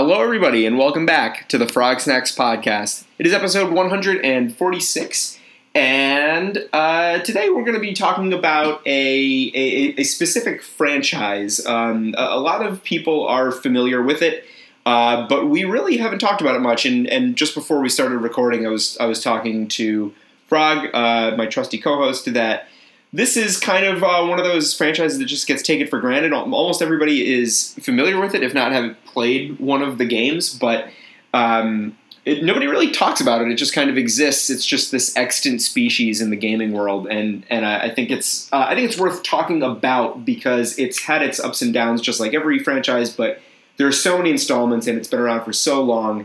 Hello, everybody, and welcome back to the Frog Snacks podcast. It is episode 146, and uh, today we're going to be talking about a, a, a specific franchise. Um, a, a lot of people are familiar with it, uh, but we really haven't talked about it much. And, and just before we started recording, I was I was talking to Frog, uh, my trusty co-host, that this is kind of uh, one of those franchises that just gets taken for granted. Almost everybody is familiar with it, if not have played one of the games, but um, it, nobody really talks about it. It just kind of exists. It's just this extant species in the gaming world, and and I, I think it's uh, I think it's worth talking about because it's had its ups and downs, just like every franchise. But there are so many installments, and it's been around for so long.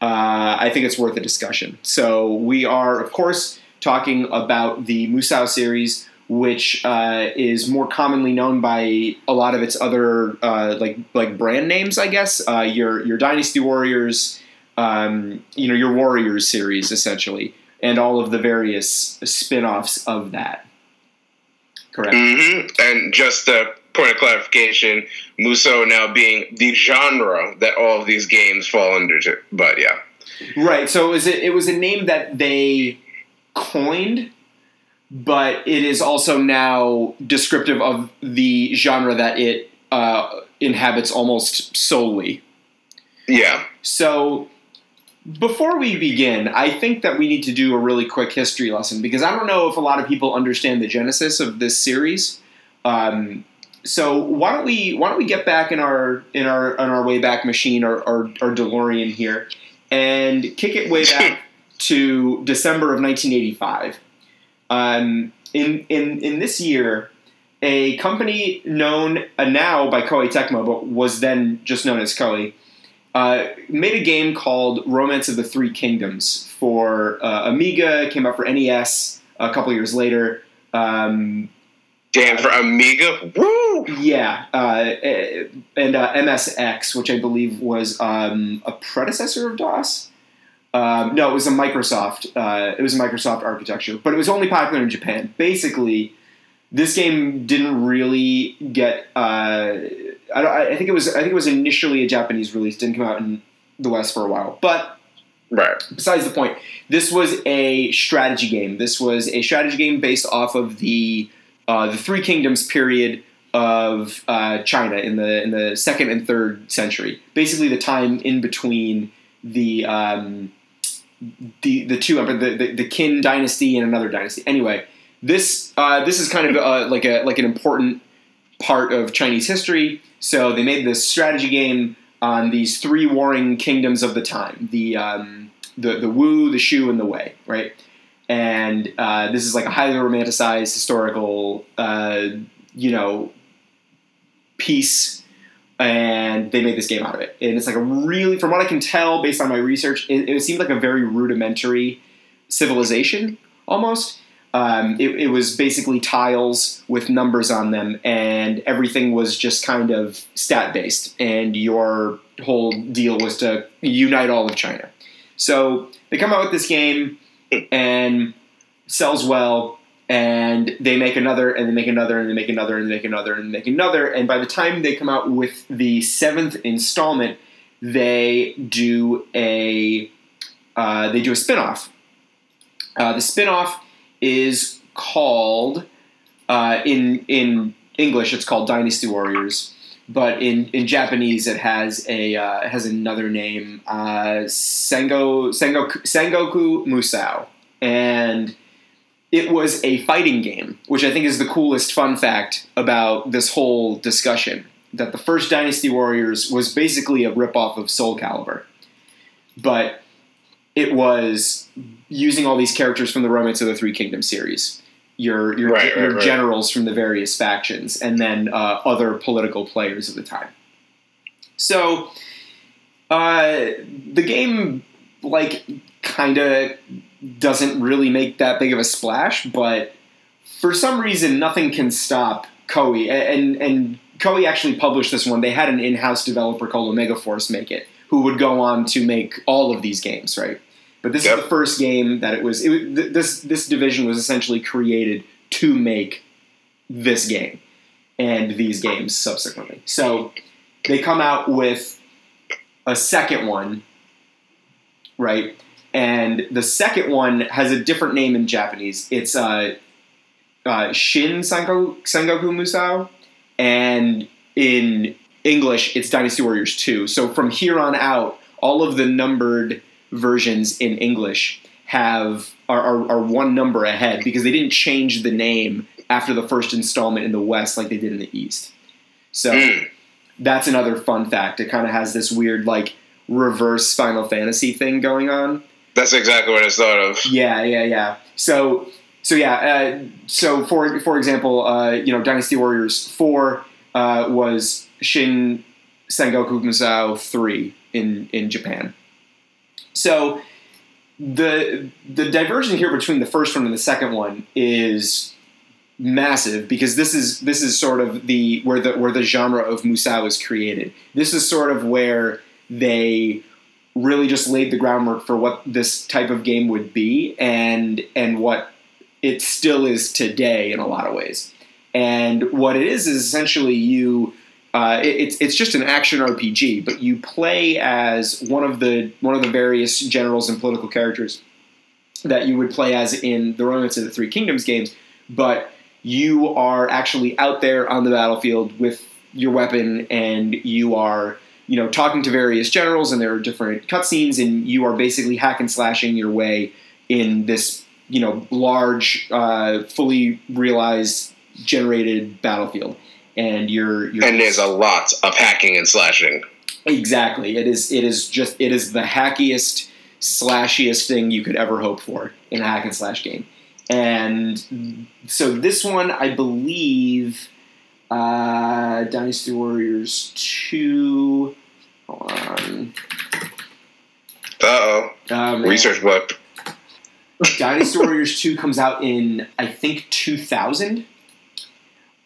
Uh, I think it's worth a discussion. So we are, of course, talking about the Musou series which uh, is more commonly known by a lot of its other uh, like like brand names, I guess. Uh, your your Dynasty Warriors, um, you know, your Warriors series essentially, and all of the various spin-offs of that. Correct. Mm-hmm. And just a point of clarification, Musou now being the genre that all of these games fall under. To, but yeah. Right. So it was a, it was a name that they coined but it is also now descriptive of the genre that it uh, inhabits almost solely. Yeah. So before we begin, I think that we need to do a really quick history lesson because I don't know if a lot of people understand the genesis of this series. Um, so why don't we why don't we get back in our in our in our way back machine or our, our DeLorean here and kick it way back to December of 1985. Um, in, in, in this year, a company known uh, now by Koei Tecmo, but was then just known as Koei, uh, made a game called Romance of the Three Kingdoms for uh, Amiga. Came out for NES a couple years later. Um, Damn, for Amiga, woo! Yeah, uh, and uh, MSX, which I believe was um, a predecessor of DOS. Um, no, it was a Microsoft. Uh, it was a Microsoft architecture, but it was only popular in Japan. Basically, this game didn't really get. Uh, I, I, think it was. I think it was initially a Japanese release. Didn't come out in the West for a while, but right. Besides the point, this was a strategy game. This was a strategy game based off of the uh, the Three Kingdoms period of uh, China in the in the second and third century. Basically, the time in between the um, the the two the, the, the Qin dynasty and another dynasty. Anyway, this uh, this is kind of uh, like a like an important part of Chinese history. So they made this strategy game on these three warring kingdoms of the time: the um, the the Wu, the Shu, and the Wei. Right, and uh, this is like a highly romanticized historical, uh, you know, piece and they made this game out of it. And it's like a really, from what I can tell based on my research, it, it seemed like a very rudimentary civilization almost. Um, it, it, was basically tiles with numbers on them, and everything was just kind of stat based. And your whole deal was to unite all of China. So they come out with this game and sells well and they make another and they make another and they make another and they make another and they make another and by the time they come out with the seventh installment they do a uh, they do a spin-off. Uh, the spin-off is called uh, in in english it's called dynasty warriors but in, in Japanese it has a uh, has another name uh, Sengo, Sengoku, Sengoku Musou and it was a fighting game, which I think is the coolest fun fact about this whole discussion. That the first Dynasty Warriors was basically a ripoff of Soul Calibur, but it was using all these characters from the Romance of the Three Kingdoms series, your your, right, your right, generals right. from the various factions, and then uh, other political players of the time. So, uh, the game like kind of doesn't really make that big of a splash, but for some reason, nothing can stop Koei. And and Koei actually published this one. They had an in-house developer called Omega Force make it, who would go on to make all of these games, right? But this yep. is the first game that it was. It, this this division was essentially created to make this game and these games subsequently. So they come out with a second one, right? And the second one has a different name in Japanese. It's uh, uh, Shin Sengoku, Sengoku Musou, and in English, it's Dynasty Warriors 2. So from here on out, all of the numbered versions in English have are, are, are one number ahead because they didn't change the name after the first installment in the West like they did in the East. So Mm. that's another fun fact. It kind of has this weird like reverse Final Fantasy thing going on. That's exactly what I thought of. Yeah, yeah, yeah. So, so yeah. Uh, so for for example, uh, you know, Dynasty Warriors four uh, was Shin Sengoku Musou three in in Japan. So the the diversion here between the first one and the second one is massive because this is this is sort of the where the where the genre of Musou is created. This is sort of where they really just laid the groundwork for what this type of game would be and and what it still is today in a lot of ways. And what it is is essentially you uh, it- it's it's just an action RPG, but you play as one of the one of the various generals and political characters that you would play as in the Romance of the Three Kingdoms games, but you are actually out there on the battlefield with your weapon and you are you know talking to various generals and there are different cutscenes and you are basically hack and slashing your way in this you know large uh, fully realized generated battlefield and you're, you're And there's a lot of hacking and slashing. Exactly. It is. It is just. It is the hackiest, slashiest thing you could ever hope for in a hack and slash game. And so this one, I believe, uh, Dynasty Warriors two. Hold on. Uh oh. Research book. Dynasty Warriors 2 comes out in, I think, 2000.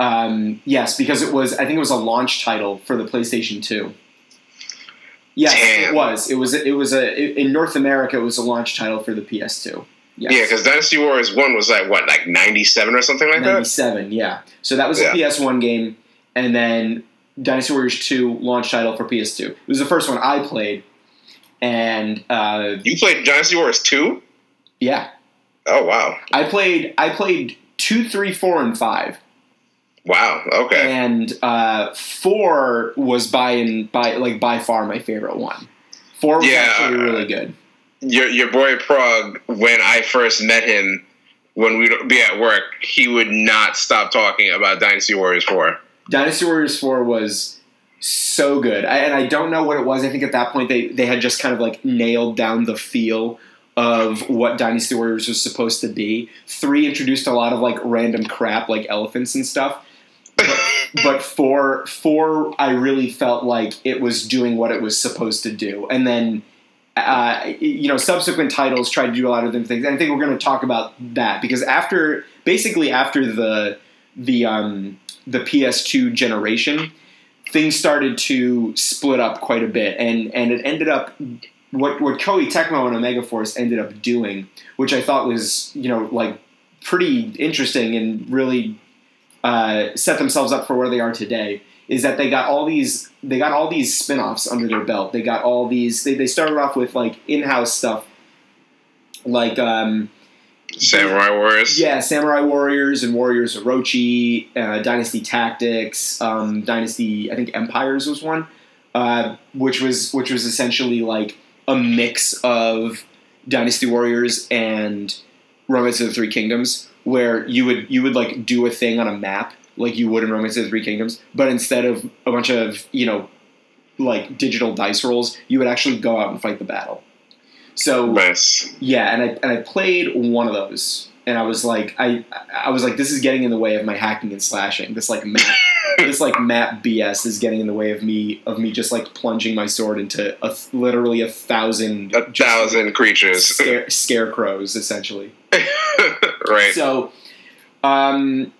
Um, yes, because it was, I think it was a launch title for the PlayStation 2. Yes, Damn. it was. It was. It was a in North America. It was a launch title for the PS2. Yes. Yeah, because Dynasty Warriors 1 was like, what, like 97 or something like that? 97, yeah. So that was a PS1 game, and then Dynasty Warriors 2 launch title for PS2. It was the first one I played, and uh, You played Dynasty Warriors 2? yeah, Oh, wow. I played. I played two, three, four, and five. Wow. Okay. and uh, four was by and by like by far my favorite one. Four was Yeah, actually uh, really good. Your, your boy Frog, when I first met him, when we'd be at work, he would not stop talking about Dynasty Warriors 4. Dynasty Warriors four was so good, I, and I don't know what it was. I think at that point they they had just kind of like nailed down the feel of what Dynasty Warriors was supposed to be. Three introduced a lot of like random crap like elephants and stuff. But, but four, four, I really felt like it was doing what it was supposed to do, and then, uh, you know, subsequent titles tried to do a lot of different things. And I think we're going to talk about that because after, basically after the the um, the PS2 generation, things started to split up quite a bit, and and it ended up what what Koei Tecmo and Omega Force ended up doing, which I thought was you know like pretty interesting and really uh, set themselves up for where they are today is that they got all these they got all these spin-offs under their belt they got all these they, they started off with like in-house stuff like um, Samurai Warriors. yeah samurai warriors and warriors orochi uh, dynasty tactics um, dynasty i think empires was one uh, which was which was essentially like a mix of dynasty warriors and romance of the three kingdoms where you would you would like do a thing on a map like you would in romance of the three kingdoms but instead of a bunch of you know like digital dice rolls you would actually go out and fight the battle so Nice. yeah, and I and I played one of those, and I was like, I I was like, this is getting in the way of my hacking and slashing. This like map, this like map BS is getting in the way of me of me just like plunging my sword into a, th- literally a thousand A thousand creatures. scare, scarecrows essentially. right. So, um,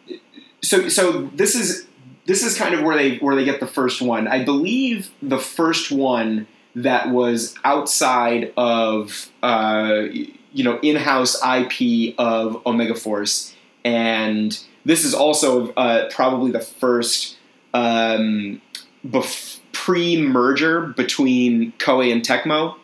so so this is this is kind of where they where they get the first one. I believe the first one that was outside of uh, you know in-house IP of Omega Force, and this is also uh, probably the first um, bef- pre-merger between Koei and Tecmo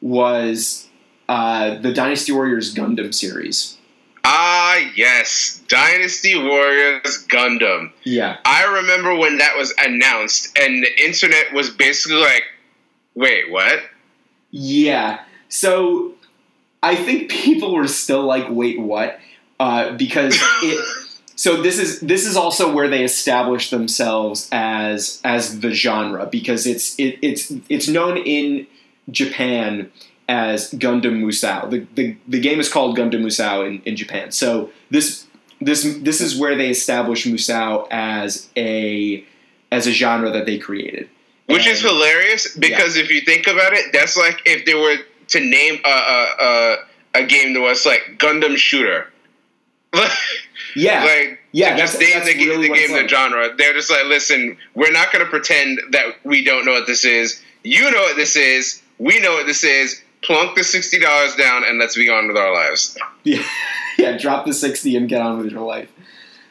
was uh, the Dynasty Warriors Gundam series. Ah, yes. Dynasty Warriors Gundam. Yeah. I remember when that was announced, and the internet was basically like, wait, what? Yeah. So I think people were still like, wait, what? Uh, because it. So this is this is also where they establish themselves as as the genre because it's it, it's it's known in Japan as Gundam Musou. The, the, the game is called Gundam Musou in, in Japan. So this this this is where they establish Musou as a as a genre that they created. Which and, is hilarious because yeah. if you think about it, that's like if they were to name a a, a, a game that was like Gundam Shooter. yeah. Like yeah, just name the, really the game the like. genre. They're just like, listen, we're not going to pretend that we don't know what this is. You know what this is. We know what this is plunk the sixty dollars down and let's be on with our lives. Yeah, yeah. Drop the sixty and get on with your life.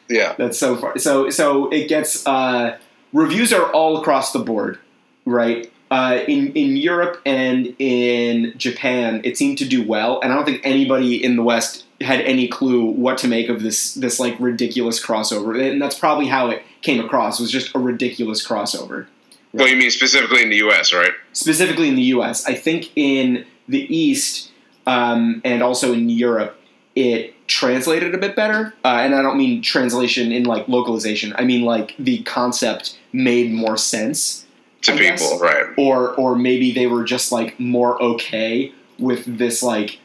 Yeah, that's so far. So so it gets uh, reviews are all across the board, right? Uh, in in Europe and in Japan, it seemed to do well, and I don't think anybody in the West had any clue what to make of this this like ridiculous crossover, and that's probably how it came across. Was just a ridiculous crossover. Right? Well, you mean specifically in the U.S., right? Specifically in the U.S., I think in the East um, and also in Europe, it translated a bit better. Uh, and I don't mean translation in like localization. I mean like the concept made more sense to I people, guess. right? Or or maybe they were just like more okay with this like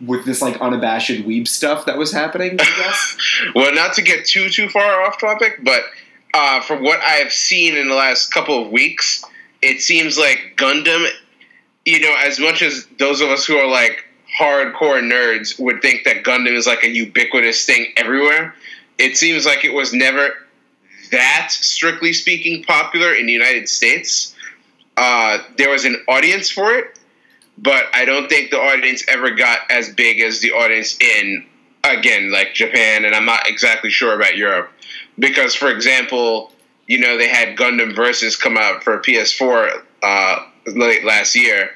with this like unabashed weeb stuff that was happening. I guess. well, not to get too too far off topic, but uh, from what I have seen in the last couple of weeks, it seems like Gundam you know, as much as those of us who are like hardcore nerds would think that Gundam is like a ubiquitous thing everywhere, it seems like it was never that, strictly speaking, popular in the United States. Uh, there was an audience for it, but I don't think the audience ever got as big as the audience in, again, like Japan, and I'm not exactly sure about Europe. Because, for example, you know, they had Gundam Versus come out for PS4 uh, late last year,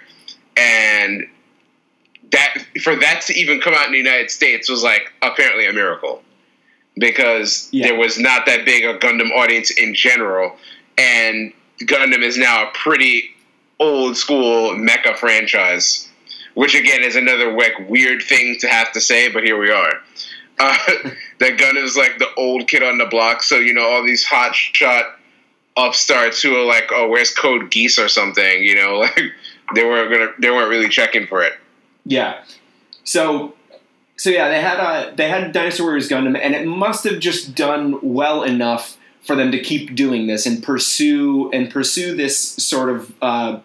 and that for that to even come out in the United States was like apparently a miracle because yeah. there was not that big a Gundam audience in general, and Gundam is now a pretty old school mecha franchise, which again is another like weird thing to have to say, but here we are. Uh, that Gundam is like the old kid on the block, so you know all these hot shot upstarts who are like, oh, where's Code Geass or something? You know, like they weren't gonna, they weren't really checking for it. Yeah. So, so yeah, they had a they had Dynasty Warriors Gundam, and it must have just done well enough for them to keep doing this and pursue and pursue this sort of uh,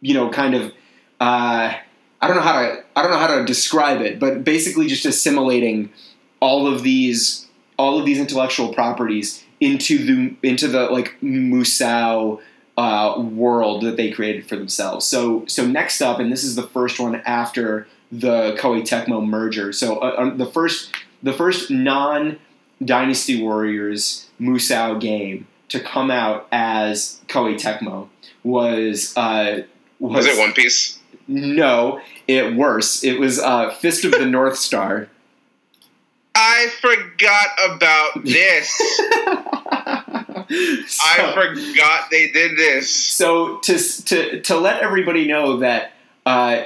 you know kind of uh, I don't know how to I don't know how to describe it, but basically just assimilating all of these all of these intellectual properties into the into the like Musou uh, world that they created for themselves. So so next up, and this is the first one after the Koei Tecmo merger. So uh, um, the first the first non Dynasty Warriors Musou game to come out as Koei Tecmo was uh, was, was it One Piece? No, it worse. It was uh, Fist of the North Star. I forgot about this. so, I forgot they did this. So to to to let everybody know that uh,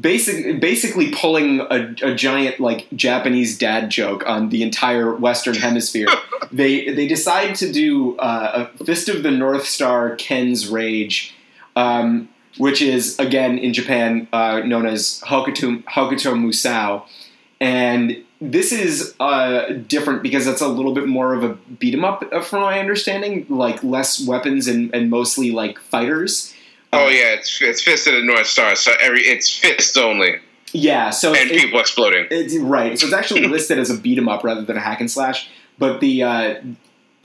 basic, basically pulling a, a, giant like Japanese dad joke on the entire Western Hemisphere, they they decide to do uh, a Fist of the North Star Ken's Rage. Um, which is again in Japan uh, known as Hokuto, Hokuto Musou, and this is uh, different because it's a little bit more of a beat 'em up, uh, from my understanding. Like less weapons and, and mostly like fighters. Oh yeah, it's it's fist of the North Star, so every it's fist only. Yeah, so and it, people exploding. It's right, so it's actually listed as a beat 'em up rather than a hack and slash. But the uh,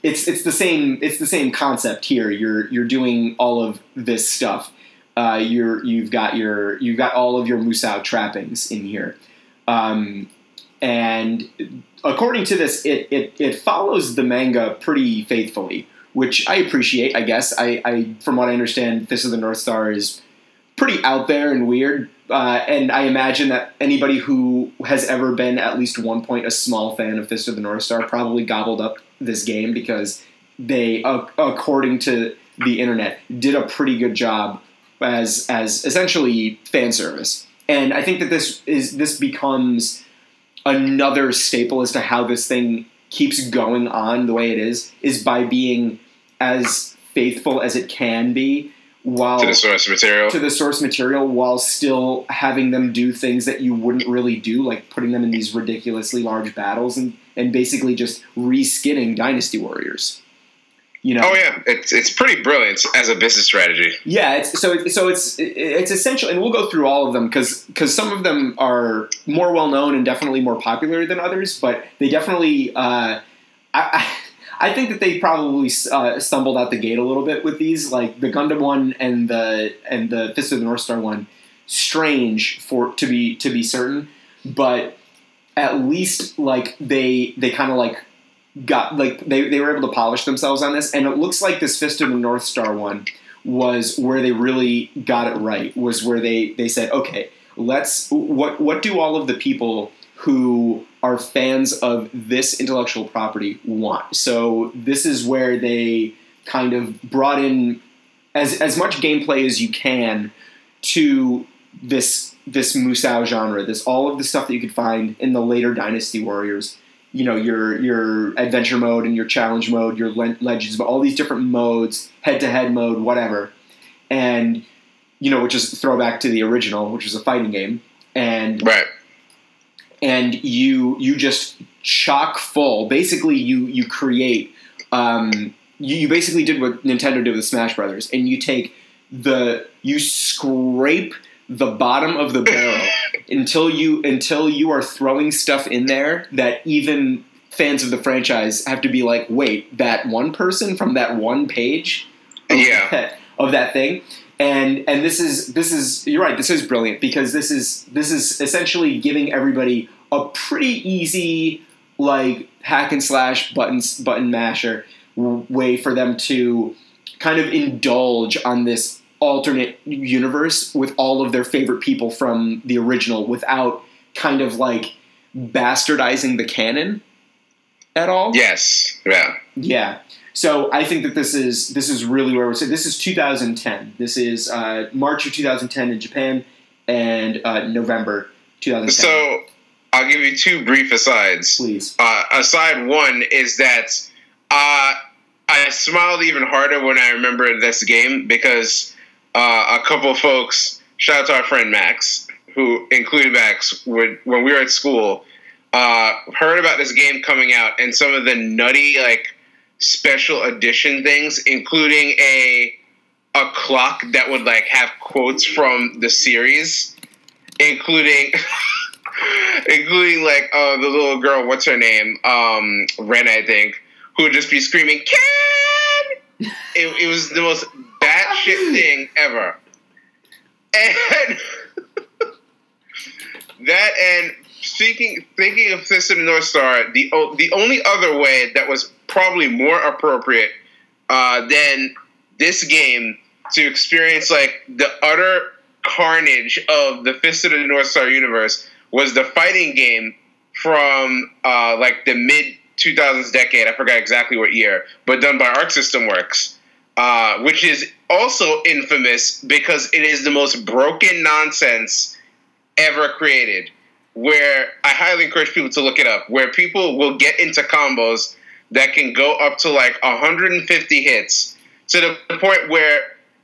it's it's the same it's the same concept here. You're you're doing all of this stuff. Uh, you're you've got your you've got all of your Musou trappings in here. Um, and according to this, it, it, it follows the manga pretty faithfully, which I appreciate. I guess I, I from what I understand, Fist of the North Star is pretty out there and weird. Uh, and I imagine that anybody who has ever been at least one point a small fan of Fist of the North Star probably gobbled up this game because they, uh, according to the internet, did a pretty good job as as essentially fan service. And I think that this is this becomes another staple as to how this thing keeps going on the way it is is by being as faithful as it can be while to the source material. to the source material while still having them do things that you wouldn't really do, like putting them in these ridiculously large battles and, and basically just reskinning Dynasty Warriors. You know? Oh yeah, it's it's pretty brilliant as a business strategy. Yeah, it's, so so it's it's essential, and we'll go through all of them because because some of them are more well known and definitely more popular than others, but they definitely. Uh, I, I I think that they probably uh, stumbled out the gate a little bit with these, like the Gundam one and the and the Fist of the North Star one. Strange for to be to be certain, but at least like they they kind of like got like they, they were able to polish themselves on this, and it looks like this Fist of the North Star one was where they really got it right. Was where they they said, okay, let's what what do all of the people who are fans of this intellectual property want. So this is where they kind of brought in as as much gameplay as you can to this this Musou genre. This all of the stuff that you could find in the later Dynasty Warriors. You know your your adventure mode and your challenge mode, your le- legends, but all these different modes, head to head mode, whatever, and you know which is throwback to the original, which was a fighting game, and Right. and you you just chock full. Basically, you you create. Um, you, you basically did what Nintendo did with Smash Brothers, and you take the you scrape the bottom of the barrel until you until you are throwing stuff in there that even fans of the franchise have to be like, wait, that one person from that one page of Yeah. that, of that thing. And and this is this is you're right. This is brilliant because this is this is essentially giving everybody a pretty easy like hack and slash buttons button masher way for them to kind of indulge on this alternate universe with all of their favorite people from the original without kind of like bastardizing the canon at all. Yes. Yeah. Yeah. So I think that this is this is really where we're saying this is 2010. This is uh, March of 2010 in Japan and uh, November 2010. So I'll give you two brief asides. please. Uh, aside one is that uh, I smiled even harder when I remembered this game because uh, a couple of folks, shout out to our friend Max, who included Max would, when we were at school, uh, heard about this game coming out and some of the nutty like special edition things, including a a clock that would like have quotes from the series, including. including like uh, the little girl, what's her name, um, Ren, I think, who would just be screaming "Ken!" It, it was the most batshit thing ever, and that and speaking thinking of Fist of the North Star, the the only other way that was probably more appropriate uh, than this game to experience like the utter carnage of the Fist of the North Star universe was the fighting game from uh, like the mid 2000s decade. I forgot exactly what year, but done by Arc System Works, uh, which is also infamous because it is the most broken nonsense ever created. Where I highly encourage people to look it up, where people will get into combos that can go up to like 150 hits to the point where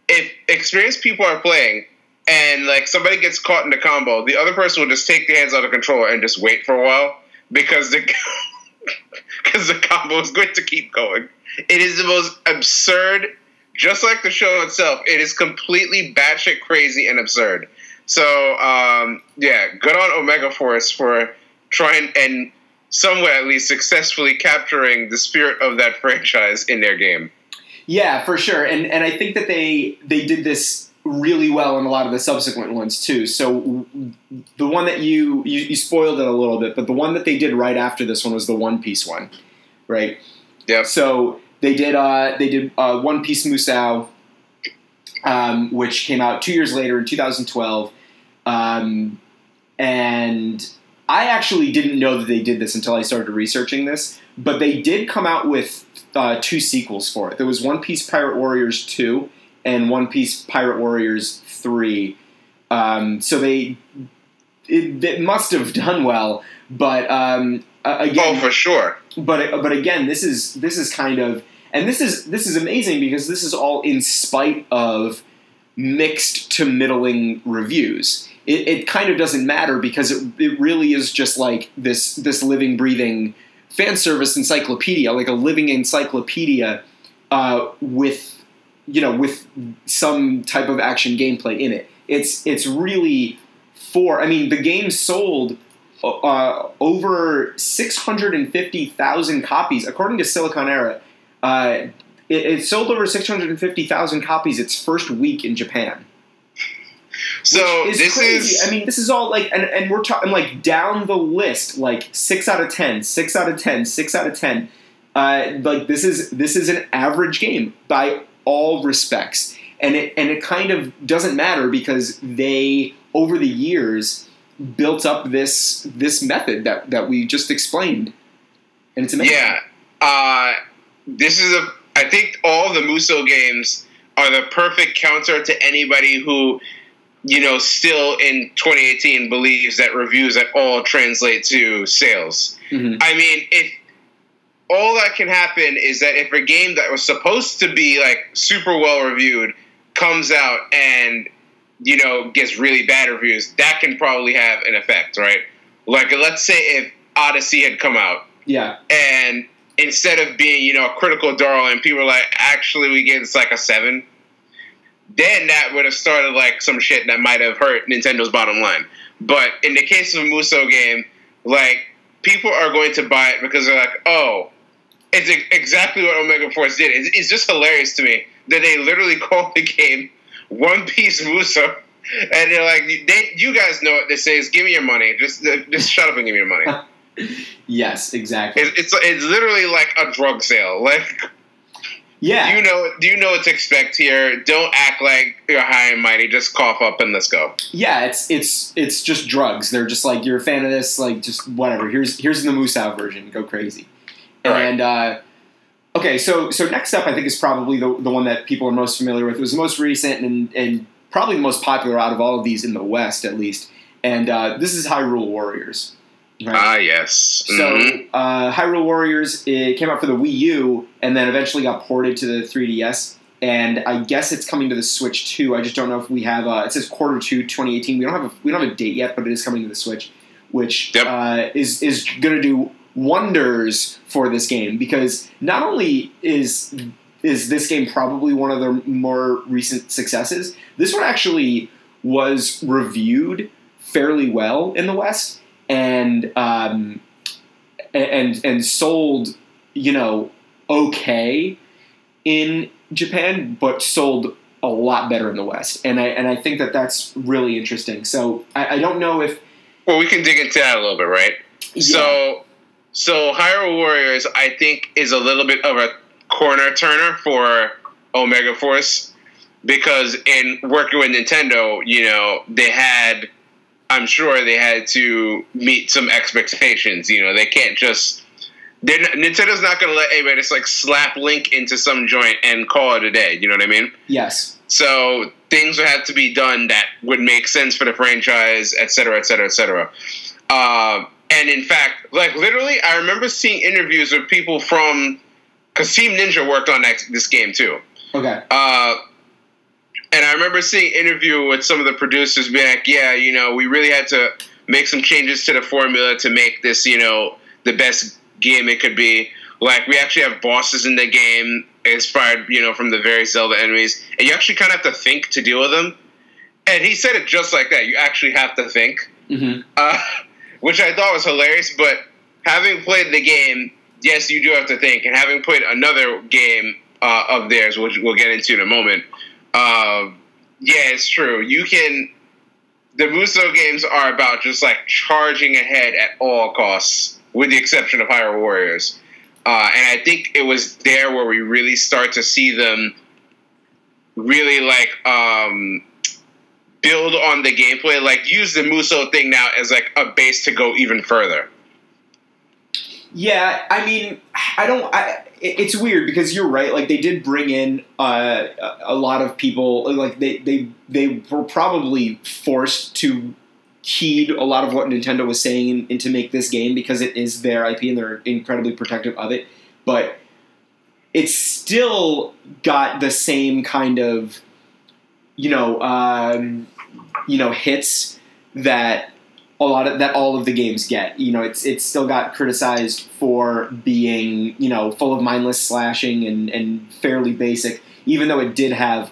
if experienced people are playing and like somebody gets caught in the combo, the other person will just take their hands out of the controller and just wait for a while because the because the combo is going to keep going. It is the most absurd, just like the show itself. It is completely batshit crazy and absurd. So um, yeah, good on Omega Force for trying and somewhat at least successfully capturing the spirit of that franchise in their game. Yeah, for sure. And and I think that they they did this really well in a lot of the subsequent ones too. So the one that you, you you spoiled it a little bit, but the one that they did right after this one was the One Piece one, right? Yep. So they did uh, they did uh, One Piece Musou, um, which came out two years later in 2012, um, and I actually didn't know that they did this until I started researching this. But they did come out with uh, two sequels for it. There was One Piece Pirate Warriors two and One Piece Pirate Warriors three. Um, so they it, it, must have done well, but um, again, oh for sure. But but again, this is this is kind of and this is this is amazing because this is all in spite of mixed to middling reviews. It, it kind of doesn't matter because it, it really is just like this this living breathing fan service encyclopedia, like a living encyclopedia uh, with you know with some type of action gameplay in it. It's it's really for. I mean, the game sold uh, over six hundred and fifty thousand copies, according to Siliconera. Uh, it, it sold over six hundred and fifty thousand copies its first week in Japan. So is this crazy. is. I mean, this is all like, and, and we're talking like down the list, like six out of ten, six out of ten, six out of ten. Uh, like this is this is an average game by all respects, and it and it kind of doesn't matter because they over the years built up this this method that that we just explained, and it's amazing. Yeah, uh, this is a. I think all the Musou games are the perfect counter to anybody who you know, still in 2018 believes that reviews at all translate to sales. Mm-hmm. I mean, if all that can happen is that if a game that was supposed to be like super well reviewed comes out and you know gets really bad reviews, that can probably have an effect, right? Like, let's say if Odyssey had come out, yeah, and instead of being you know a critical darling, people were like, actually, we get it's like a seven then that would have started like some shit that might have hurt Nintendo's bottom line. But in the case of a Musou game, like people are going to buy it because they're like, oh, it's exactly what Omega Force did. It's, it's just hilarious to me that they literally called the game One Piece Musou. And they're like, they, you guys know what this is. Give me your money. Just, just shut up and give me your money. yes, exactly. It's, it's, it's literally like a drug sale. Like yeah. You know do you know what to expect here? Don't act like you're high and mighty. Just cough up and let's go. Yeah, it's it's it's just drugs. They're just like you're a fan of this, like just whatever. Here's here's the Musou version. Go crazy. and uh, okay, so so next up, I think is probably the the one that people are most familiar with. It was the most recent and and probably the most popular out of all of these in the West, at least. And uh, this is Hyrule Warriors. Right? Ah, yes. Mm-hmm. So, uh, Hyrule Warriors it came out for the Wii U and then eventually got ported to the 3DS. And I guess it's coming to the Switch too. I just don't know if we have. A, it says quarter two 2018. We don't have a, we don't have a date yet, but it is coming to the Switch, which yep. uh, is is going to do wonders for this game because not only is is this game probably one of their more recent successes, this one actually was reviewed fairly well in the West and um, and and sold, you know, okay in Japan, but sold a lot better in the West. And I and I think that that's really interesting. So I, I don't know if well, we can dig into that a little bit, right? Yeah. So so Hyrule Warriors, I think, is a little bit of a corner turner for Omega Force because in working with Nintendo, you know, they had I'm sure they had to meet some expectations. You know, they can't just. Not, Nintendo's not going to let anybody just like slap Link into some joint and call it a day. You know what I mean? Yes. So things would have to be done that would make sense for the franchise, et cetera, et cetera, et cetera. Uh, and in fact, like literally, I remember seeing interviews with people from because Team Ninja worked on this game too. Okay. Uh, and I remember seeing interview with some of the producers being like, yeah, you know, we really had to make some changes to the formula to make this, you know, the best game it could be. Like we actually have bosses in the game inspired, you know, from the various Zelda enemies, and you actually kind of have to think to deal with them. And he said it just like that. You actually have to think, mm-hmm. uh, which I thought was hilarious. But having played the game, yes, you do have to think. And having played another game uh, of theirs, which we'll get into in a moment, um, yeah, it's true. You can. The Musou games are about just like charging ahead at all costs, with the exception of Hyrule Warriors. uh, and I think it was there where we really start to see them really like um, build on the gameplay, like use the Musou thing now as like a base to go even further. Yeah, I mean, I don't. I, it's weird because you're right. Like they did bring in uh, a lot of people. Like they they they were probably forced to heed a lot of what Nintendo was saying and to make this game because it is their IP and they're incredibly protective of it. But it's still got the same kind of you know um, you know hits that a lot of that all of the games get. You know, it's it's still got criticized for being you know full of mindless slashing and and fairly basic, even though it did have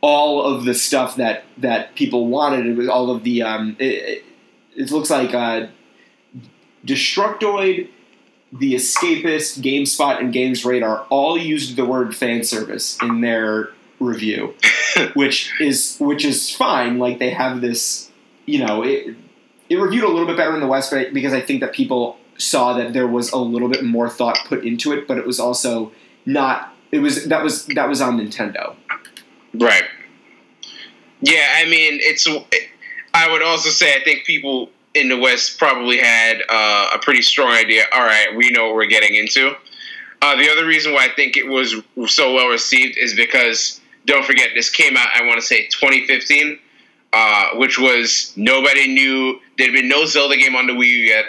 all of the stuff that that people wanted. It was all of the um, it, it, looks like uh, Destructoid, the Escapist, GameSpot, and Games Radar all used the word fan service in their review, which is which is fine. Like they have this, you know, it it reviewed a little bit better in the West, but because I think that people saw that there was a little bit more thought put into it, but it was also not. It was that was that was on Nintendo. Right. Yeah, I mean, it's. I would also say I think people in the West probably had uh, a pretty strong idea. All right, we know what we're getting into. Uh, the other reason why I think it was so well received is because don't forget this came out. I want to say 2015 uh, which was nobody knew there'd been no Zelda game on the Wii U yet.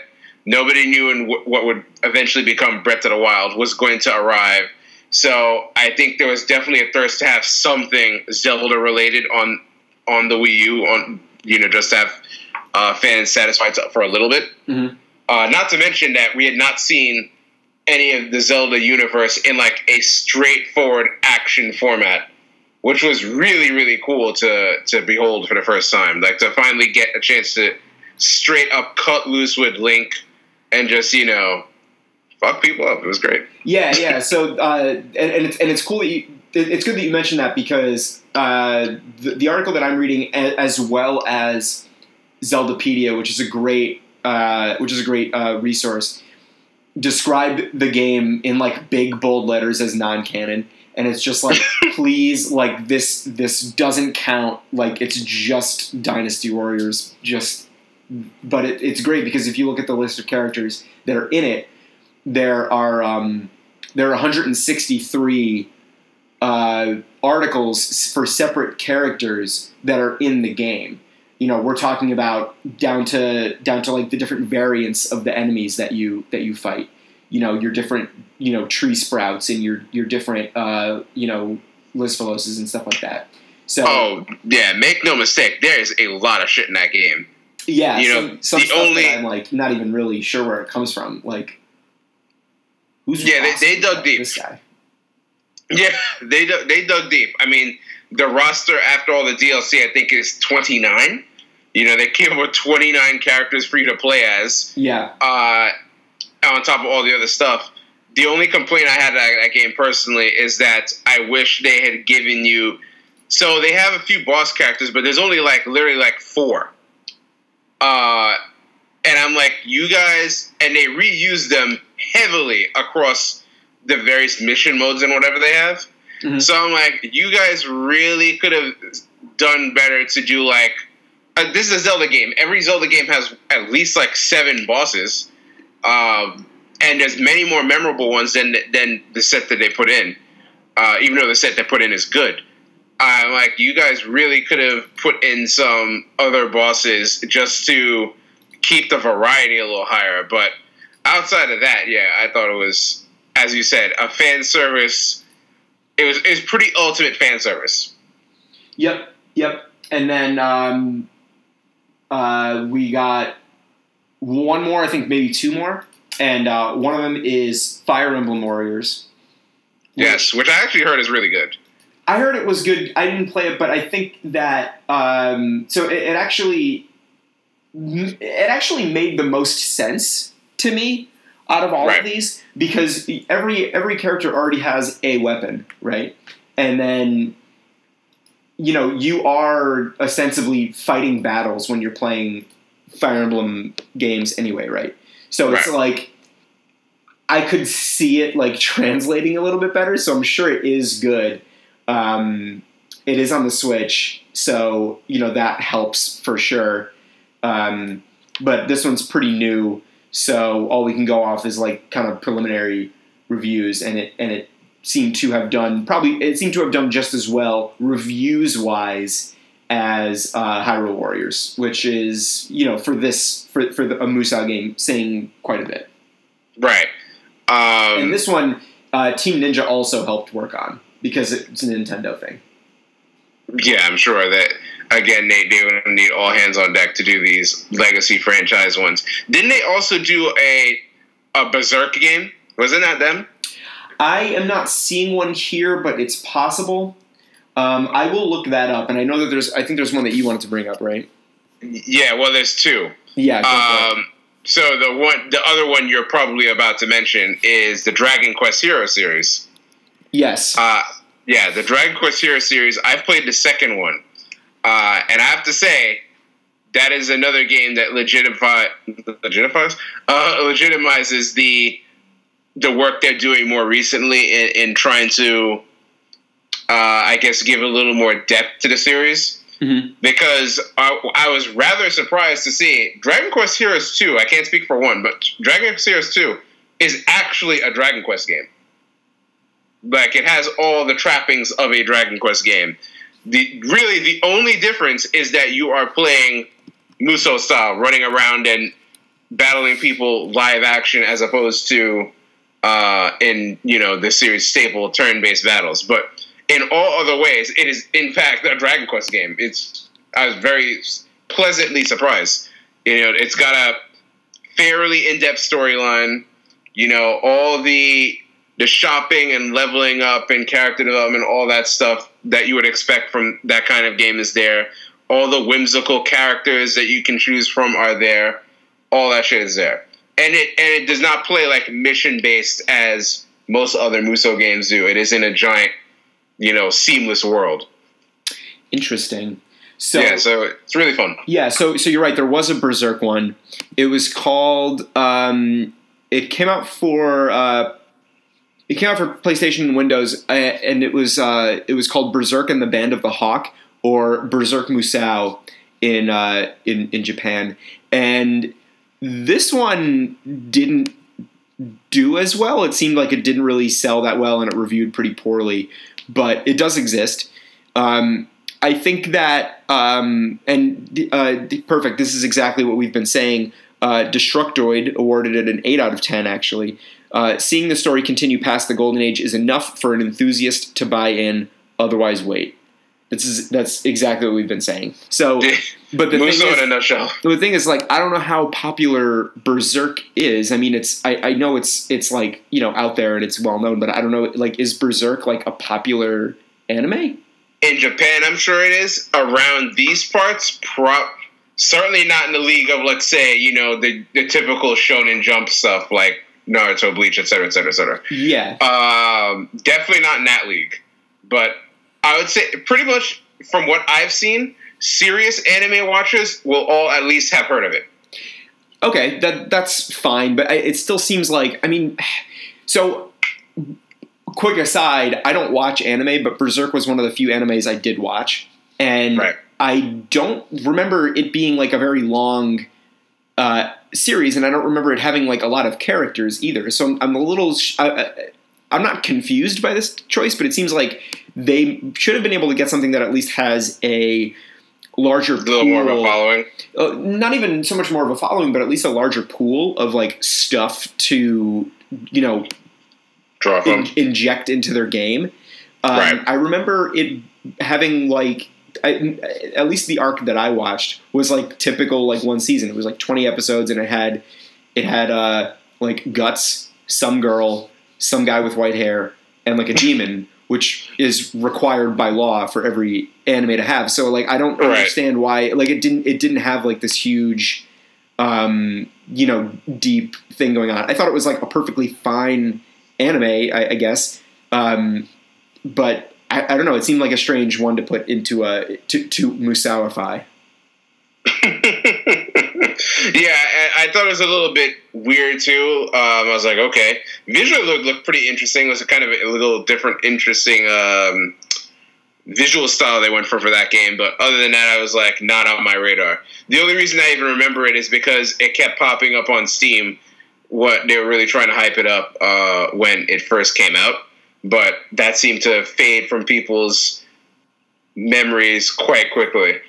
Nobody knew in w- what would eventually become Breath of the Wild was going to arrive. So I think there was definitely a thirst to have something Zelda related on on the Wii U, on you know, just to have uh, fans satisfied for a little bit. Mm-hmm. Uh, not to mention that we had not seen any of the Zelda universe in like a straightforward action format which was really really cool to to behold for the first time. Like to finally get a chance to straight up cut loose with Link and just you know fuck people up. It was great. Yeah, yeah. So uh, and, and it's and it's cool that you. It's good that you mentioned that because uh, the, the article that I'm reading, as well as Zeldapedia, which is a great, uh, which is a great uh, resource, describe the game in like big bold letters as non-canon and it's just like please like this this doesn't count. Like it's just dynasty warriors just but it, it's great because if you look at the list of characters that are in it there are um, there are 163 uh, articles for separate characters that are in the game. You know we're talking about down to down to like the different variants of the enemies that you that you fight you know your different you know tree sprouts and your your different uh, you know Lizalfos and stuff like that. So oh yeah, make no mistake, there is a lot of shit in that game. Yeah, you know some, the only I'm like not even really sure where it comes from. Like who's yeah they, they dug deep. This guy. Yeah, they they dug deep. I mean, the roster after all the DLC, I think is twenty nine. You know, they came up with twenty nine characters for you to play as. Yeah. Uh, on top of all the other stuff. The only complaint I had at that game personally is that I wish they had given you. So they have a few boss characters, but there's only like literally like four. Uh, and I'm like, you guys, and they reuse them heavily across the various mission modes and whatever they have. Mm-hmm. So I'm like, you guys really could have done better to do like. Uh, this is a Zelda game. Every Zelda game has at least like seven bosses. Um, and there's many more memorable ones than than the set that they put in. Uh, even though the set they put in is good, I'm like, you guys really could have put in some other bosses just to keep the variety a little higher. But outside of that, yeah, I thought it was, as you said, a fan service. It was it was pretty ultimate fan service. Yep, yep. And then um, uh, we got one more, I think maybe two more, and uh, one of them is Fire Emblem Warriors. Yes, which I actually heard is really good. I heard it was good. I didn't play it, but I think that um, so it, it actually it actually made the most sense to me out of all right. of these because every every character already has a weapon, right? And then you know you are ostensibly fighting battles when you're playing Fire Emblem games anyway, right? So it's right. like I could see it like translating a little bit better, so I'm sure it is good. Um, it is on the Switch, so you know that helps for sure. Um, but this one's pretty new, so all we can go off is like kind of preliminary reviews, and it and it seemed to have done probably it seemed to have done just as well reviews wise as uh, Hyrule Warriors, which is you know for this for for the, a Musou game saying quite a bit. Right. Um, And this one, uh, Team Ninja also helped work on because it's a Nintendo thing. yeah, I'm sure that again, Nate, they would need all hands on deck to do these legacy franchise ones. Didn't they also do a a Berserk game? Wasn't that them? I am not seeing one here, but it's possible. Um, I will look that up, and I know that there's. I think there's one that you wanted to bring up, right? Yeah. Well, there's two. Yeah. go for it. Um, so the one, the other one you're probably about to mention is the Dragon Quest Hero series. yes. Uh, yeah, the Dragon Quest Hero series. I've played the second one, uh, and I have to say that is another game that legitimize, uh, legitimizes the the work they're doing more recently in, in trying to, uh, I guess, give a little more depth to the series. Mhm. Because I, I was rather surprised to see Dragon Quest Heroes 2, I can't speak for one, but Dragon Quest Heroes 2 is actually a Dragon Quest game. Like, it has all the trappings of a Dragon Quest game. The Really, the only difference is that you are playing Musou style, running around and battling people live action as opposed to uh, in you know the series staple turn-based battles. But in all other ways, it is in fact a Dragon Quest game. It's I was very pleasantly surprised. You know, it's got a fairly in-depth storyline. You know, all the the shopping and leveling up and character development, all that stuff that you would expect from that kind of game is there. All the whimsical characters that you can choose from are there. All that shit is there and it and it does not play like mission based as most other Musou games do. It is in a giant, you know, seamless world. Interesting. So yeah, so it's really fun. Yeah, so so you're right. There was a Berserk one. It was called. Um, it came out for. Uh, it came out for PlayStation and Windows, uh, and it was uh, it was called Berserk and the Band of the Hawk, or Berserk Musou in uh, in in Japan. And this one didn't do as well. It seemed like it didn't really sell that well, and it reviewed pretty poorly. But it does exist. Um, I think that, um, and uh, perfect. This is exactly what we've been saying. Uh, Destructoid awarded it an eight out of ten. Actually, uh, seeing the story continue past the golden age is enough for an enthusiast to buy in. Otherwise, wait. This is that's exactly what we've been saying. So, but the thing is, in a nutshell. the thing is, like, I don't know how popular Berserk is. I mean, it's I, I know it's it's like you know out there and it's well known, but I don't know. Like, is Berserk like a popular anime? In Japan, I'm sure it is. Around these parts, prop certainly not in the league of let's say you know the the typical Shonen Jump stuff like Naruto, Bleach, etc., etc., etc. Yeah. Um, definitely not in that league, but I would say pretty much from what I've seen, serious anime watchers will all at least have heard of it. Okay, that that's fine, but it still seems like I mean, so quick aside, I don't watch anime, but Berserk was one of the few animes I did watch, and Right. I don't remember it being like a very long uh, series, and I don't remember it having like a lot of characters either. So I'm, I'm a little, sh- I, I, I'm not confused by this choice, but it seems like they should have been able to get something that at least has a larger A little more of a pool- following. uh, not even so much more of a following, but at least a larger pool of like stuff to you know Draw from. in, inject into their game. Um, Right. I remember it having like I, at least the arc that I watched was like typical like one season. It was like twenty episodes, and it had it had uh, like guts, some girl, some guy with white hair, and like a demon. Which is required by law for every anime to have. So like I don't Right. understand why like it didn't it didn't have like this huge um, you know, deep thing going on. I thought it was like a perfectly fine anime, I, I guess. Um, but I, I don't know. It seemed like a strange one to put into a to, to Musouify. Yeah, I, thought it was a little bit weird too. Um, I was like, okay, visually looked looked pretty interesting. It was a kind of a little different, interesting um, visual style they went for for that game. But other than that, I was like, not on my radar. The only reason I even remember it is because it kept popping up on Steam. What they were really trying to hype it up uh, when it first came out, but that seemed to fade from people's memories quite quickly.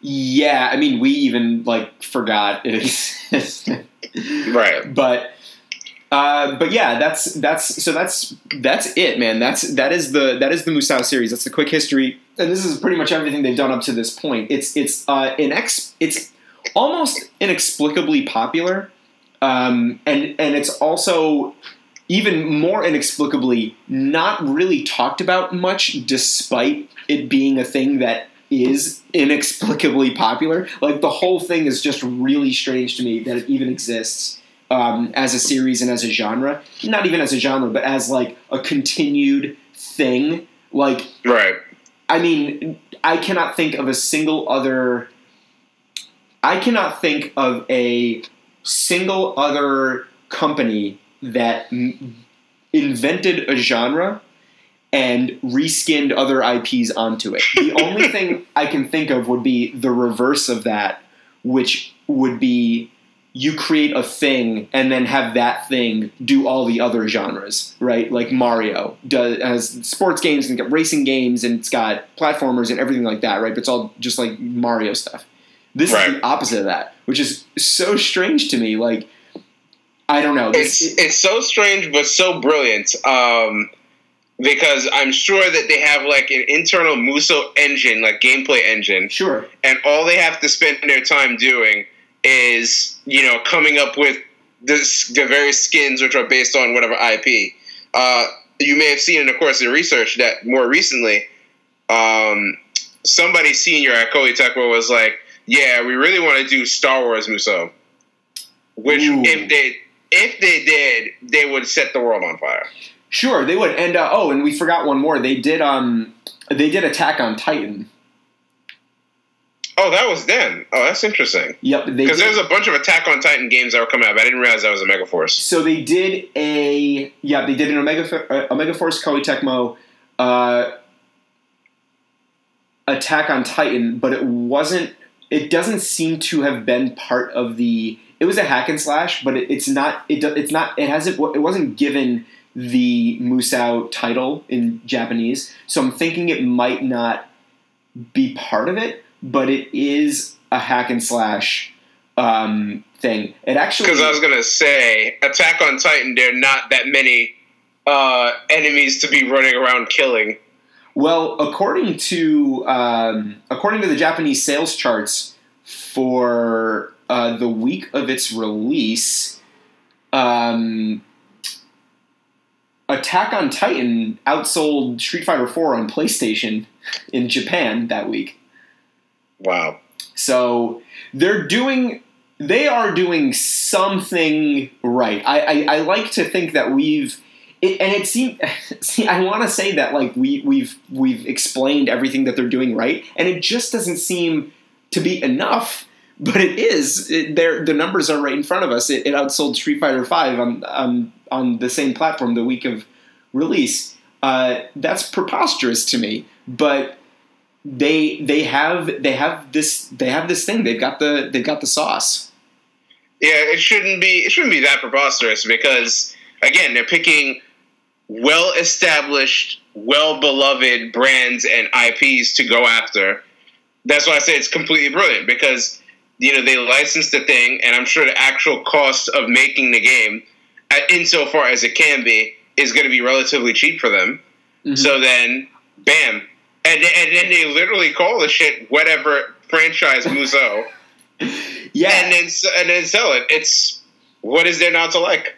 Yeah, I mean, we even like forgot it existed. Right. But uh, but yeah, that's that's so that's that's it, man. That's that is the that is the Musou series. That's the quick history, and this is pretty much everything they've done up to this point. It's it's uh, it's almost inexplicably popular, um, and and it's also even more inexplicably not really talked about much, despite it being a thing that is inexplicably popular. Like the whole thing is just really strange to me that it even exists um, as a series and as a genre. Not even as a genre, but as like a continued thing. Like, Right. I mean, I cannot think of a single other. I cannot think of a single other company that m- invented a genre and reskinned other IPs onto it. The only thing I can think of would be the reverse of that, which would be you create a thing and then have that thing do all the other genres, right? Like Mario does has sports games and got racing games and it's got platformers and everything like that, right? But it's all just like Mario stuff. This is the opposite of that, which is so strange to me. Like, I don't know. It's it's so strange but so brilliant. Um, because I'm sure that they have like an internal Musou engine, like gameplay engine, sure. and all they have to spend their time doing is you know coming up with this, the various skins which are based on whatever IP. Uh, you may have seen in the course of research that more recently, um, somebody senior at Koei Tecmo was like, "Yeah, we really want to do Star Wars Musou," which Ooh. if they if they did, they would set the world on fire. Sure, they would. And uh, oh, and we forgot one more. They did um they did Attack on Titan. Oh, that was then. Oh, that's interesting. Yep, Because there's a bunch of Attack on Titan games that were coming out, but I didn't realize that was a Megaforce. So they did a yeah, they did an Omega uh, Omega Force Koei Tecmo uh, Attack on Titan, but it wasn't. It doesn't seem to have been part of the. It was a hack and slash, but it, it's not. It it's not. It hasn't. It wasn't given the Musou title in Japanese, so I'm thinking it might not be part of it, but it is a hack and slash um, thing. It actually Because I was gonna say, Attack on Titan, there are not that many uh, enemies to be running around killing. Well, according to um, according to the Japanese sales charts for uh, the week of its release, um, Attack on Titan outsold Street Fighter Four on PlayStation in Japan that week. Wow. So they're doing they are doing something right. I, I, I like to think that we've it, and it seems see I want to say that like we we've we've explained everything that they're doing right, and it just doesn't seem to be enough. But it is. It, the numbers are right in front of us. It, it outsold Street Fighter Five on on on the same platform the week of release. Uh, that's preposterous to me. But they they have they have this they have this thing. They've got the they've got the sauce. Yeah, it shouldn't be. It shouldn't be that preposterous because again, they're picking well-established, well-beloved brands and IPs to go after. That's why I say it's completely brilliant because you know they licensed the thing, and I'm sure the actual cost of making the game, insofar as it can be, is going to be relatively cheap for them. Mhm. So then, bam, and and then they literally call the shit whatever franchise Musou, yeah, and then and then sell it. It's what is there not to like?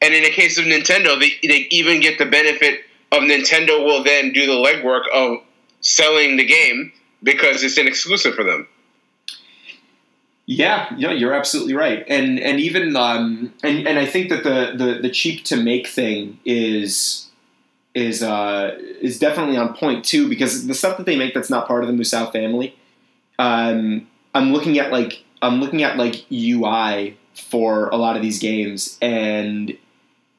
And in the case of Nintendo, they they even get the benefit of Nintendo will then do the legwork of selling the game because it's an exclusive for them. Yeah, yeah, you're absolutely right, and and even um, and and I think that the the, the cheap to make thing is is uh, is definitely on point too because the stuff that they make that's not part of the Musou family, um, I'm looking at like I'm looking at like UI for a lot of these games, and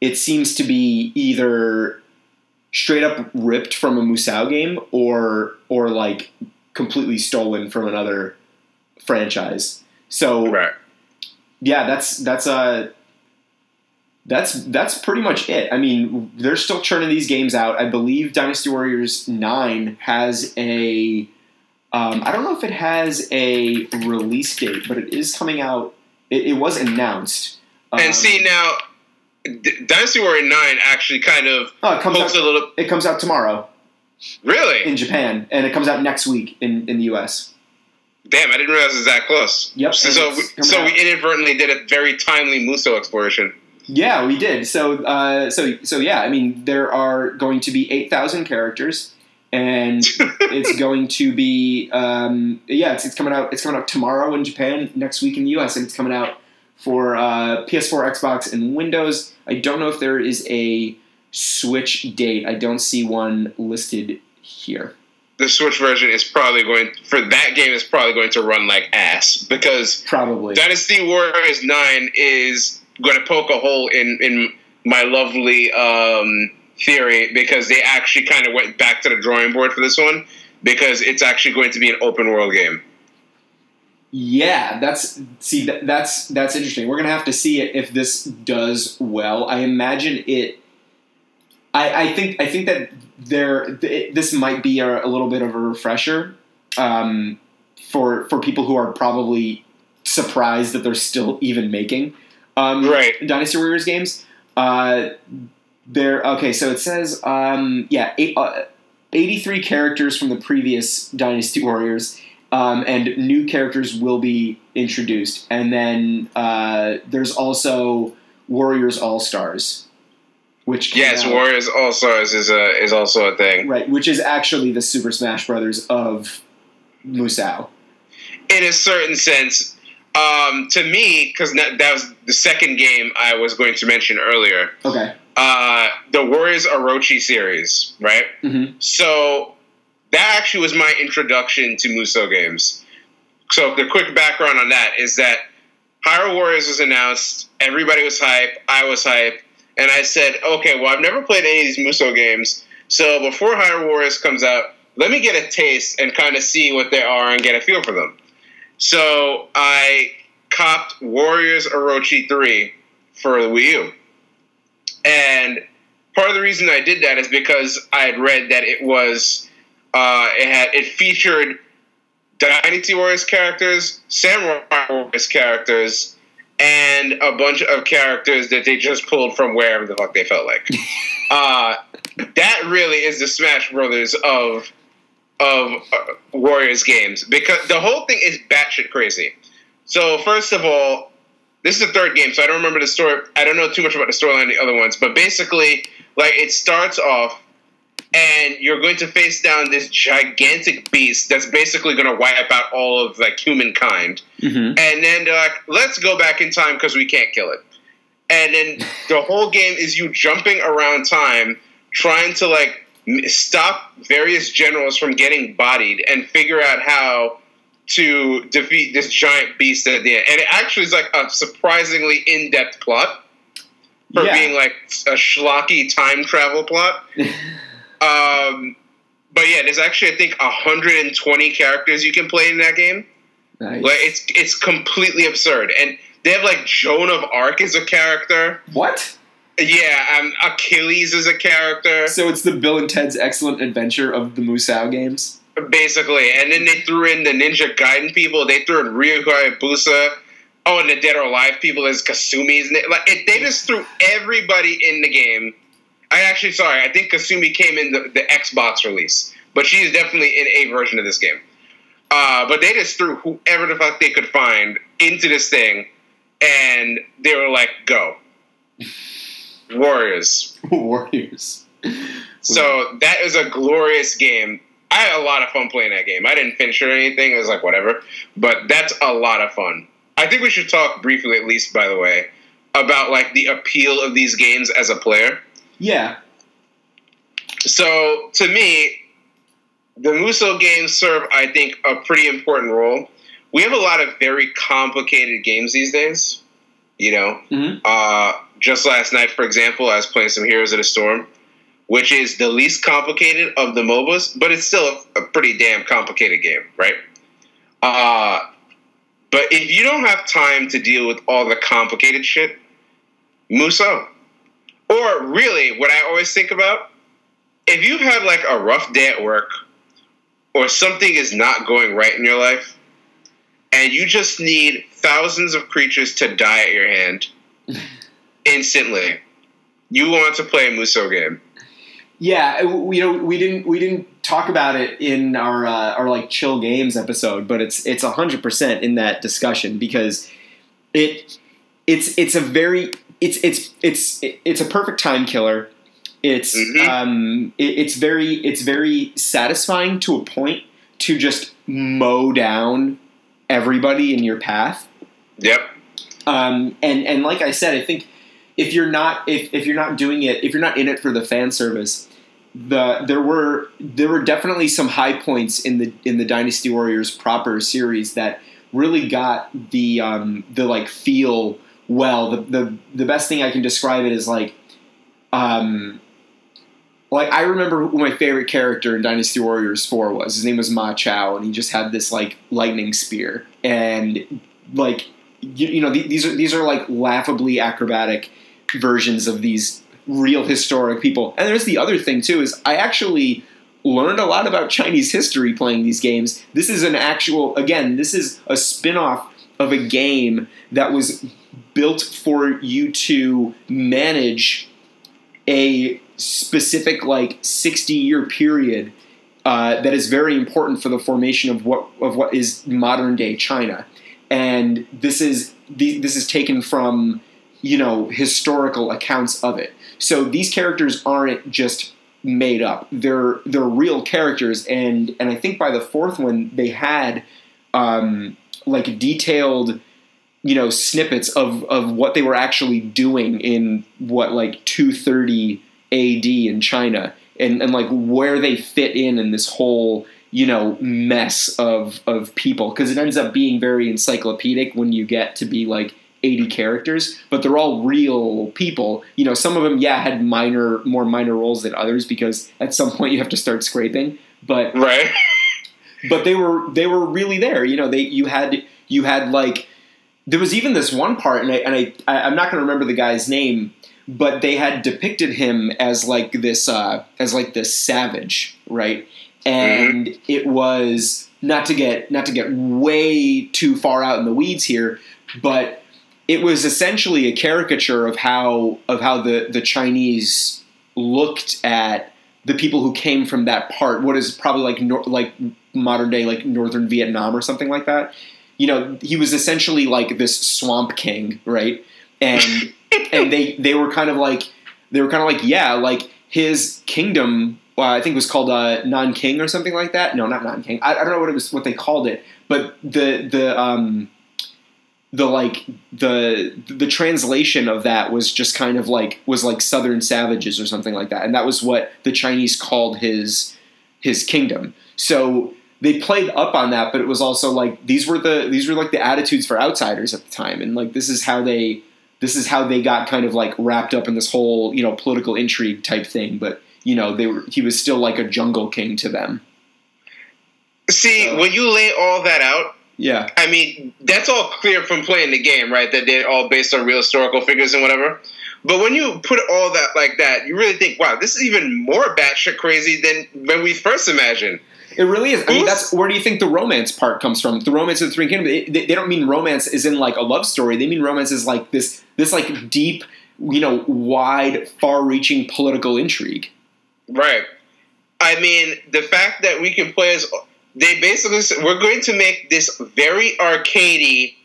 it seems to be either straight up ripped from a Musou game or or like completely stolen from another franchise. So Right. yeah, that's that's uh that's that's pretty much it. I mean, they're still churning these games out. I believe Dynasty Warriors Nine has a um, I don't know if it has a release date, but it is coming out. It, it was announced. Um, And see now, D- Dynasty Warrior Nine actually kind of oh, it comes out. a little. It comes out tomorrow Really? in Japan, and it comes out next week in, in the U.S. Damn, I didn't realize it was that close. Yep, So, so, we, so out. we inadvertently did a very timely Musou exploration. Yeah, we did. So, uh, so, so yeah. I mean, there are going to be eight thousand characters, and it's going to be um, yeah. It's, it's coming out. It's coming out tomorrow in Japan, next week in the U.S., and it's coming out for uh, PS4, Xbox, and Windows. I don't know if there is a Switch date. I don't see one listed here. The Switch version is probably going for that game is probably going to run like ass because Probably. Dynasty Warriors Nine is going to poke a hole in in my lovely um, theory because they actually kind of went back to the drawing board for this one because it's actually going to be an open world game. Yeah, that's see that, that's that's interesting. We're gonna have to see it if this does well. I imagine it. I, I think I think that there th- this might be a, a little bit of a refresher um, for for people who are probably surprised that they're still even making um, Right. Dynasty Warriors games. Uh, there. Okay, so it says um, yeah, eight, uh, eighty-three characters from the previous Dynasty Warriors, um, and new characters will be introduced. And then uh, there's also Warriors All Stars, which Yes, out- Warriors All Stars is a is also a thing. right, which is actually the Super Smash Brothers of Musou. in a certain sense. Um, to me, because that, that was the second game I was going to mention earlier. Okay. Uh, the Warriors Orochi series, right? hmm So that actually was my introduction to Musou games. So the quick background on that is that Hyrule Warriors was announced. Everybody was hype. I was hype, and I said, "Okay, well, I've never played any of these Musou games. So before Hyrule Warriors comes out, let me get a taste and kind of see what they are and get a feel for them." So I copped Warriors Orochi three for the Wii U, and part of the reason I did that is because I had read that it was uh, it had it featured Dynasty Warriors characters, Samurai Warriors characters, and a bunch of characters that they just pulled from wherever the fuck they felt like. uh, that really is the Smash Brothers of of uh, Warriors games because the whole thing is batshit crazy. So first of all, this is the third game, so I don't remember the story. I don't know too much about the storyline of the other ones, but basically, like it starts off, and you're going to face down this gigantic beast that's basically going to wipe out all of like humankind. hmm And then they're like, let's go back in time because we can't kill it. And then the whole game is you jumping around time, trying to like stop various generals from getting bodied and figure out how to defeat this giant beast at the end. And it actually is like a surprisingly in depth plot for Yeah. being like a schlocky time travel plot. Um, but yeah, there's actually I think 120 characters you can play in that game. Nice. Like it's it's completely absurd, and they have like Joan of Arc as a character. what? Yeah, um, Achilles is a character, So it's the Bill and Ted's Excellent Adventure of the Musou games. basically. And then they threw in the Ninja Gaiden people. They threw in Ryu Hayabusa. Oh, and the Dead or Alive people is Kasumi's. Like it, they just threw everybody in the game. I actually sorry, I think Kasumi came in the, the Xbox release, but she is definitely in a version of this game. Uh, but they just threw whoever the fuck they could find into this thing, and they were like, "Go, Warriors." Warriors. So that is a glorious game. I had a lot of fun playing that game. I didn't finish it or anything. It was like whatever, but that's a lot of fun. I think we should talk briefly, at least, by the way, about like the appeal of these games as a player. Yeah. So to me, the Musou games serve, I think, a pretty important role. we have a lot of very complicated games these days. You know, Mhm. uh, just last night, for example, I was playing some Heroes of the Storm, which is the least complicated of the MOBAs, but it's still a, a pretty damn complicated game, right? Uh, but if you don't have time to deal with all the complicated shit, Musou. Or really, what I always think about, if you've had like a rough day at work, or something is not going right in your life, and you just need thousands of creatures to die at your hand instantly, you want to play a Musou game. Yeah, we- you know, we didn't we didn't talk about it in our uh, our like chill games episode, but it's it's hundred percent in that discussion because it it's it's a very it's it's it's it's a perfect time killer. It's Mhm. um it, it's very it's very satisfying to a point to just mow down everybody in your path. Yep. Um, and and like I said, I think if you're not if, if you're not doing it, if you're not in it for the fan service, the there were there were definitely some high points in the in the Dynasty Warriors proper series that really got the um, the like feel well. The, the the best thing I can describe it is like um, like I remember who my favorite character in Dynasty Warriors 4 was. His name was Ma Chao, and he just had this like lightning spear. And like you, you know, th- these are these are like laughably acrobatic versions of these real historic people. And there's the other thing too is I actually learned a lot about Chinese history playing these games. This is an actual again, this is a spin-off of a game that was built for you to manage a specific like 60 year period uh, that is very important for the formation of what of what is modern day China, and this is this is taken from you know historical accounts of it. So these characters aren't just made up; they're they're real characters, and and I think by the fourth one they had um, like detailed you know snippets of of what they were actually doing in what like 230 AD in China and and like where they fit in in this whole you know mess of of people because it ends up being very encyclopedic when you get to be like 80 characters but they're all real people you know some of them yeah had minor more minor roles than others because at some point you have to start scraping but Right. but they were they were really there. You know, they you had you had like there was even this one part, and I and I, I I'm not going to remember the guy's name, but they had depicted him as like this uh, as like this savage, right? And it was not to get not to get way too far out in the weeds here, but it was essentially a caricature of how of how the the Chinese looked at the people who came from that part. What is probably like nor- like modern day like northern Vietnam or something like that. You know, he was essentially like this swamp king, right? And and they they were kind of like they were kind of like yeah, like his kingdom. Uh, I think it was called uh, Nanking or something like that. No, not Nanking. I, I don't know what it was what they called it, but the the um the like the the translation of that was just kind of like was like southern savages or something like that and that was what the chinese called his his kingdom so they played up on that but it was also like these were the these were like the attitudes for outsiders at the time and like this is how they this is how they got kind of like wrapped up in this whole you know political intrigue type thing but you know they were he was still like a jungle king to them See, So- when you lay all that out, yeah I mean, that's all clear from playing the game, right? That they're all based on real historical figures and whatever. But when you put all that like that, you really think, wow, this is even more batshit crazy than when we first imagined. It really is. I mean, that's where do you think the romance part comes from? The romance of the Three Kingdoms. They, they, don't mean romance is in like a love story. They mean romance is like this, this like deep, you know, wide, far-reaching political intrigue. Right. I mean, the fact that we can play as they basically said, we're going to make this very arcadey,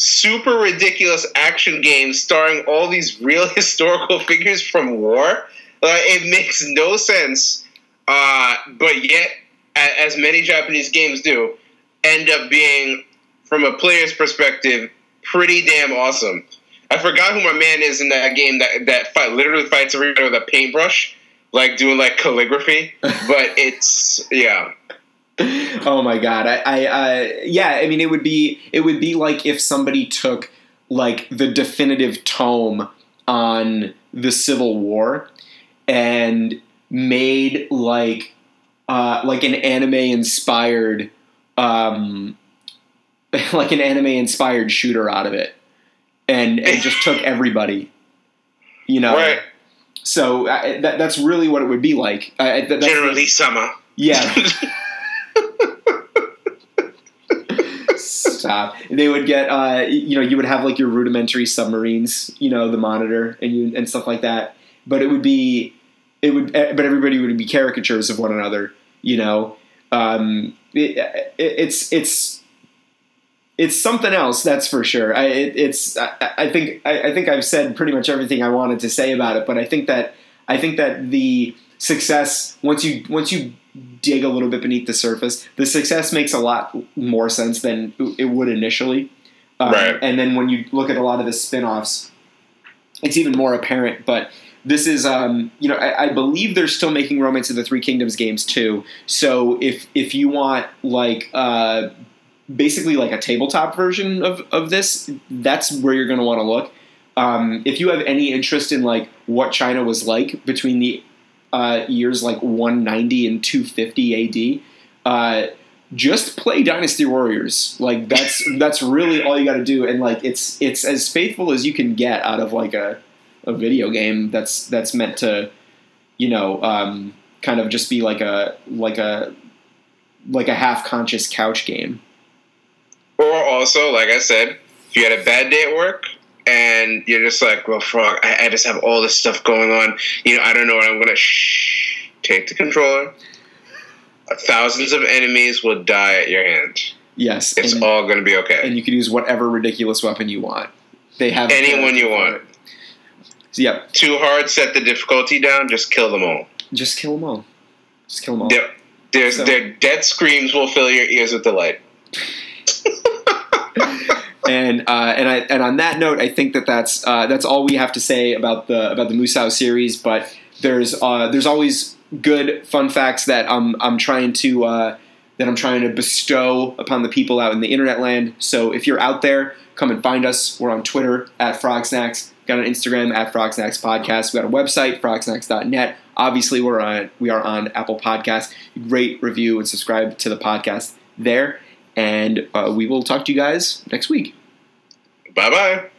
super ridiculous action game starring all these real historical figures from war. Like it makes no sense, uh, but yet, as many Japanese games do, end up being, from a player's perspective, pretty damn awesome. I forgot who my man is in that game that that fight literally fights everybody with a paintbrush, like doing like calligraphy. but it's yeah, oh my god! I, I uh, yeah. I mean, it would be it would be like if somebody took like the definitive tome on the Civil War and made like uh, like an anime inspired um, like an anime inspired shooter out of it. And and just took everybody you know? Right. so uh, that, that's really what it would be like. Uh, that, that's- Generally summer. yeah. Stop. They would get uh, you know you would have like your rudimentary submarines you know the monitor and you and stuff like that. But it would be it would eh, but everybody would be caricatures of one another you know? Um, it, it, it's it's it's something else that's for sure. I, it, it's I, I think I, I think I've said pretty much everything I wanted to say about it but I think that I think that the success once you once you dig a little bit beneath the surface the success makes a lot more sense than it would initially. Um, Right. and then when you look at a lot of the spin-offs it's even more apparent but this is um, you know I, I believe they're still making romance of the three kingdoms games too. So if if you want like uh, basically like a tabletop version of, of this that's where you're going to want to look. Um, if you have any interest in like what china was like between the uh, years like 190 and 250 ad uh, just play dynasty warriors. Like that's that's really all you got to do. And like it's it's as faithful as you can get out of like a, a video game that's that's meant to you know um, kind of just be like a like a like a half conscious couch game Or also, like I said, if you had a bad day at work and you're just like, well, frog, I, I just have all this stuff going on. You know, I don't know what I'm gonna. Shh. Take the controller. Thousands of enemies will die at your hand. yes It's and, all gonna be okay. and you can use whatever ridiculous weapon you want they have Anyone you want. Yep Too hard, set the difficulty down. Just kill them all. just kill them all just kill them all Their, their, So- their death screams will fill your ears with delight. and uh, and I and on that note, I think that that's uh, that's all we have to say about the about the Musou series. But there's uh, there's always good fun facts that I'm I'm trying to uh, that I'm trying to bestow upon the people out in the internet land. So if you're out there, come and find us. We're on Twitter at Frog Snacks. Got an Instagram at Frog Snacks Podcast. We got a website frogsnacks.net. Obviously, we're on we are on Apple Podcasts. Rate, review, and subscribe to the podcast there. And uh, we will talk to you guys next week. Bye bye.